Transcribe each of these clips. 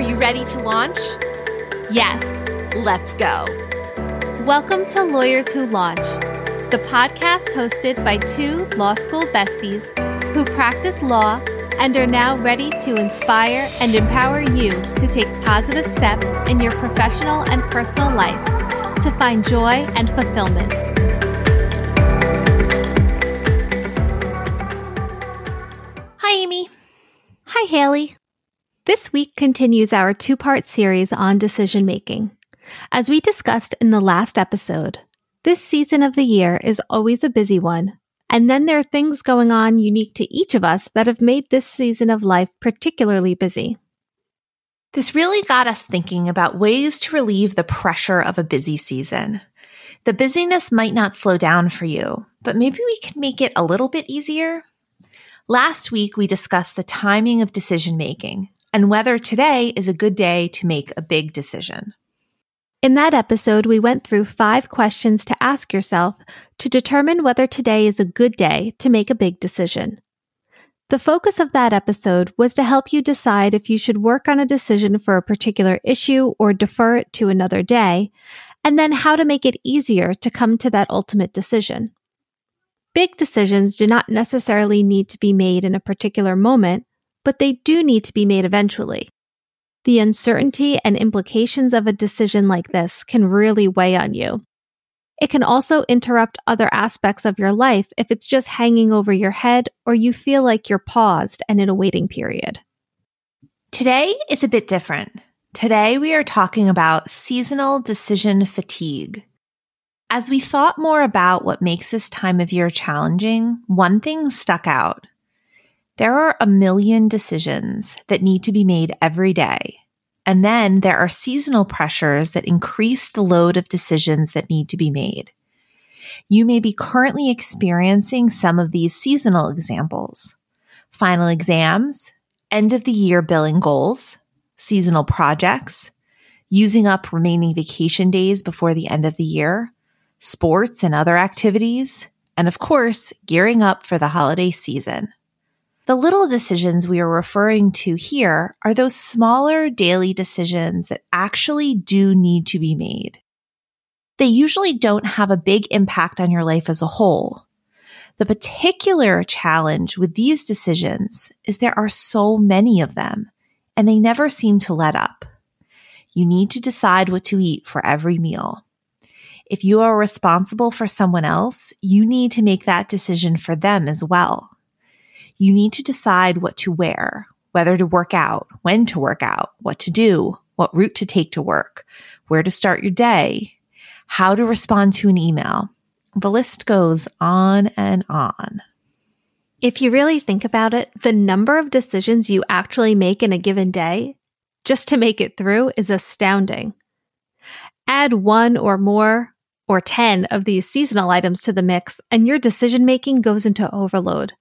Are you ready to launch? Yes, let's go. Welcome to Lawyers Who Launch, the podcast hosted by two law school besties who practice law and are now ready to inspire and empower you to take positive steps in your professional and personal life to find joy and fulfillment. Hi, Amy. Hi, Haley. This week continues our two part series on decision making. As we discussed in the last episode, this season of the year is always a busy one, and then there are things going on unique to each of us that have made this season of life particularly busy. This really got us thinking about ways to relieve the pressure of a busy season. The busyness might not slow down for you, but maybe we can make it a little bit easier. Last week, we discussed the timing of decision making, and whether today is a good day to make a big decision. In that episode, we went through five questions to ask yourself to determine whether today is a good day to make a big decision. The focus of that episode was to help you decide if you should work on a decision for a particular issue or defer it to another day, and then how to make it easier to come to that ultimate decision. Big decisions do not necessarily need to be made in a particular moment, but they do need to be made eventually. The uncertainty and implications of a decision like this can really weigh on you. It can also interrupt other aspects of your life if it's just hanging over your head or you feel like you're paused and in a waiting period. Today is a bit different. Today we are talking about seasonal decision fatigue. As we thought more about what makes this time of year challenging, one thing stuck out. There are a million decisions that need to be made every day. And then there are seasonal pressures that increase the load of decisions that need to be made. You may be currently experiencing some of these seasonal examples. Final exams, end of the year billing goals, seasonal projects, using up remaining vacation days before the end of the year, sports and other activities, and of course, gearing up for the holiday season. The little decisions we are referring to here are those smaller daily decisions that actually do need to be made. They usually don't have a big impact on your life as a whole. The particular challenge with these decisions is there are so many of them and they never seem to let up. You need to decide what to eat for every meal. If you are responsible for someone else, you need to make that decision for them as well you need to decide what to wear, whether to work out, when to work out, what to do, what route to take to work, where to start your day, how to respond to an email. The list goes on and on. If you really think about it, the number of decisions you actually make in a given day just to make it through is astounding. Add one or more or 10 of these seasonal items to the mix, and your decision making goes into overload.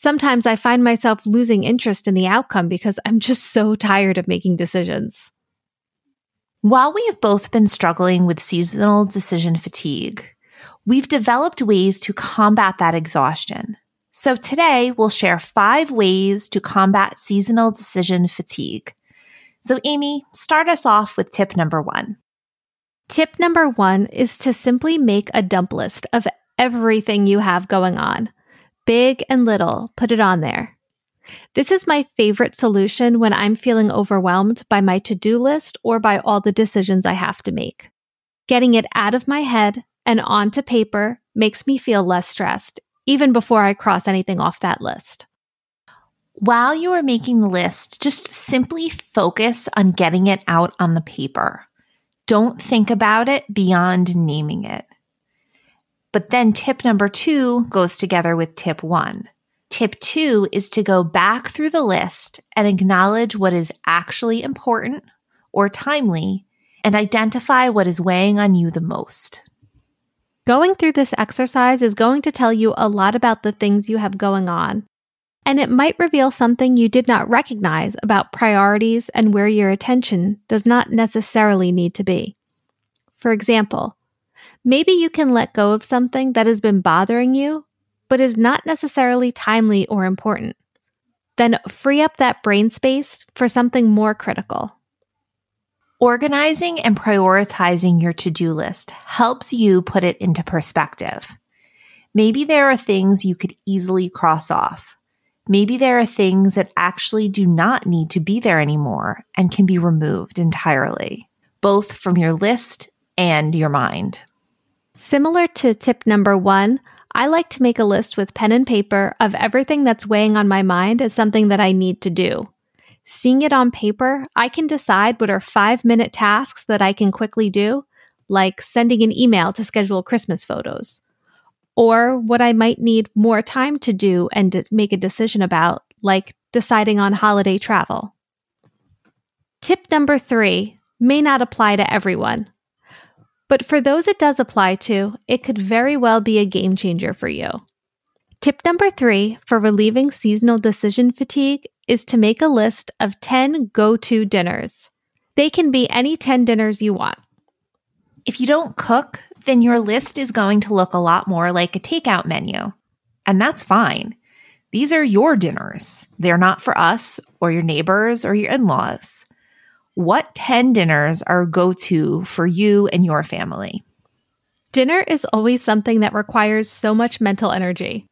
Sometimes I find myself losing interest in the outcome because I'm just so tired of making decisions. While we have both been struggling with seasonal decision fatigue, we've developed ways to combat that exhaustion. So today we'll share five ways to combat seasonal decision fatigue. So, Amy, start us off with tip number one. Tip number one is to simply make a dump list of everything you have going on big and little, put it on there. This is my favorite solution when I'm feeling overwhelmed by my to do list or by all the decisions I have to make. Getting it out of my head and onto paper makes me feel less stressed, even before I cross anything off that list. While you are making the list, just simply focus on getting it out on the paper. Don't think about it beyond naming it. But then tip number two goes together with tip one. Tip two is to go back through the list and acknowledge what is actually important or timely and identify what is weighing on you the most. Going through this exercise is going to tell you a lot about the things you have going on, and it might reveal something you did not recognize about priorities and where your attention does not necessarily need to be. For example, Maybe you can let go of something that has been bothering you, but is not necessarily timely or important. Then free up that brain space for something more critical, Organizing and prioritizing your to do list helps you put it into perspective. Maybe there are things you could easily cross off. Maybe there are things that actually do not need to be there anymore and can be removed entirely, both from your list and your mind. Similar to tip number one, I like to make a list with pen and paper of everything that's weighing on my mind as something that I need to do. Seeing it on paper, I can decide what are five minute tasks that I can quickly do, like sending an email to schedule Christmas photos, or what I might need more time to do and make a decision about, like deciding on holiday travel. Tip number three may not apply to everyone, but for those it does apply to, it could very well be a game changer for you. Tip number three for relieving seasonal decision fatigue is to make a list of 10 go to dinners. They can be any 10 dinners you want. If you don't cook, then your list is going to look a lot more like a takeout menu. And that's fine. These are your dinners. They're not for us or your neighbors or your in laws. What 10 dinners are go to for you and your family? Dinner is always something that requires so much mental energy.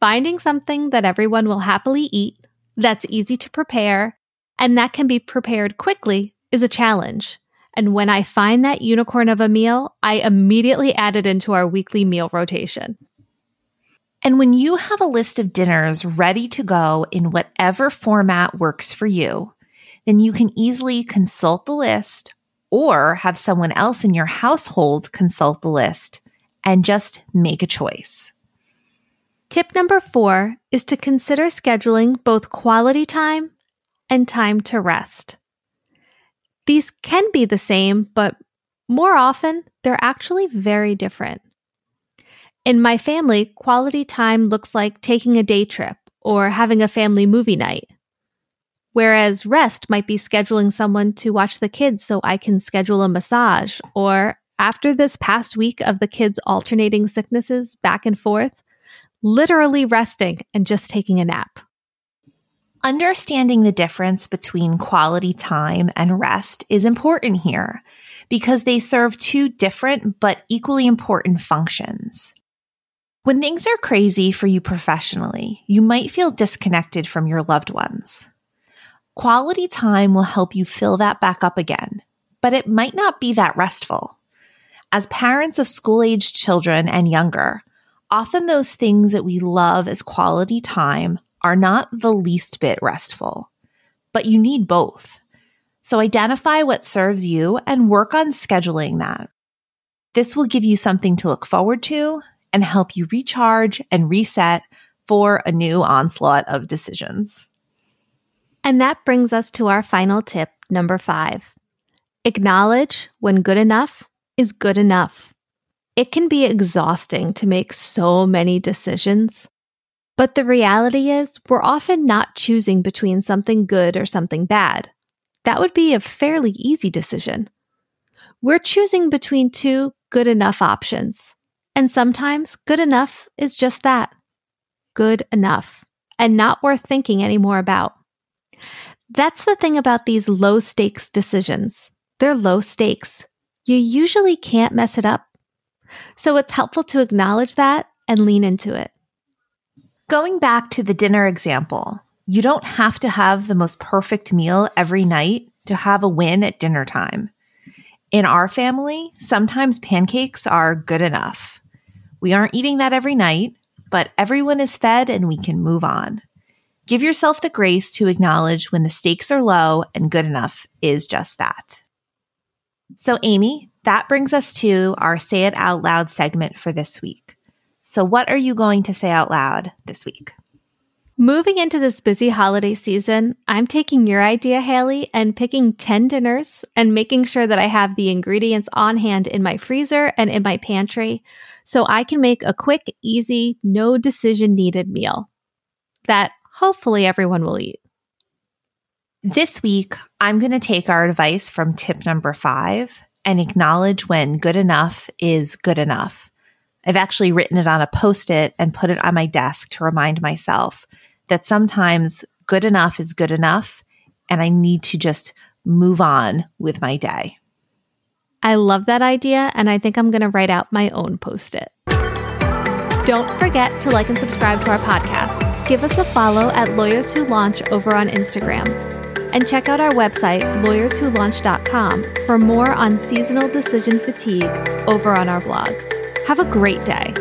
Finding something that everyone will happily eat, that's easy to prepare, and that can be prepared quickly is a challenge. And when I find that unicorn of a meal, I immediately add it into our weekly meal rotation. And when you have a list of dinners ready to go in whatever format works for you, then you can easily consult the list or have someone else in your household consult the list and just make a choice. Tip number four is to consider scheduling both quality time and time to rest. These can be the same, but more often they're actually very different. In my family, quality time looks like taking a day trip or having a family movie night. Whereas rest might be scheduling someone to watch the kids so I can schedule a massage. Or after this past week of the kids alternating sicknesses back and forth, literally resting and just taking a nap. Understanding the difference between quality time and rest is important here because they serve two different but equally important functions. When things are crazy for you professionally, you might feel disconnected from your loved ones. Quality time will help you fill that back up again, but it might not be that restful. As parents of school aged children and younger, often those things that we love as quality time are not the least bit restful, but you need both. So identify what serves you and work on scheduling that. This will give you something to look forward to and help you recharge and reset for a new onslaught of decisions. And that brings us to our final tip, number five. Acknowledge when good enough is good enough. It can be exhausting to make so many decisions. But the reality is, we're often not choosing between something good or something bad. That would be a fairly easy decision. We're choosing between two good enough options. And sometimes good enough is just that good enough and not worth thinking any more about. That's the thing about these low stakes decisions. They're low stakes. You usually can't mess it up. So it's helpful to acknowledge that and lean into it. Going back to the dinner example, you don't have to have the most perfect meal every night to have a win at dinner time. In our family, sometimes pancakes are good enough. We aren't eating that every night, but everyone is fed and we can move on. Give yourself the grace to acknowledge when the stakes are low and good enough is just that. So, Amy, that brings us to our Say It Out Loud segment for this week. So, what are you going to say out loud this week? Moving into this busy holiday season, I'm taking your idea, Haley, and picking 10 dinners and making sure that I have the ingredients on hand in my freezer and in my pantry so I can make a quick, easy, no decision needed meal that hopefully everyone will eat. This week, I'm going to take our advice from tip number five and acknowledge when good enough is good enough. I've actually written it on a post it and put it on my desk to remind myself that sometimes good enough is good enough and I need to just move on with my day. I love that idea, and I think I'm going to write out my own post it. Don't forget to like and subscribe to our podcast. Give us a follow at Lawyers Who Launch over on Instagram. And check out our website, lawyerswholaunch.com, for more on seasonal decision fatigue over on our blog. Have a great day.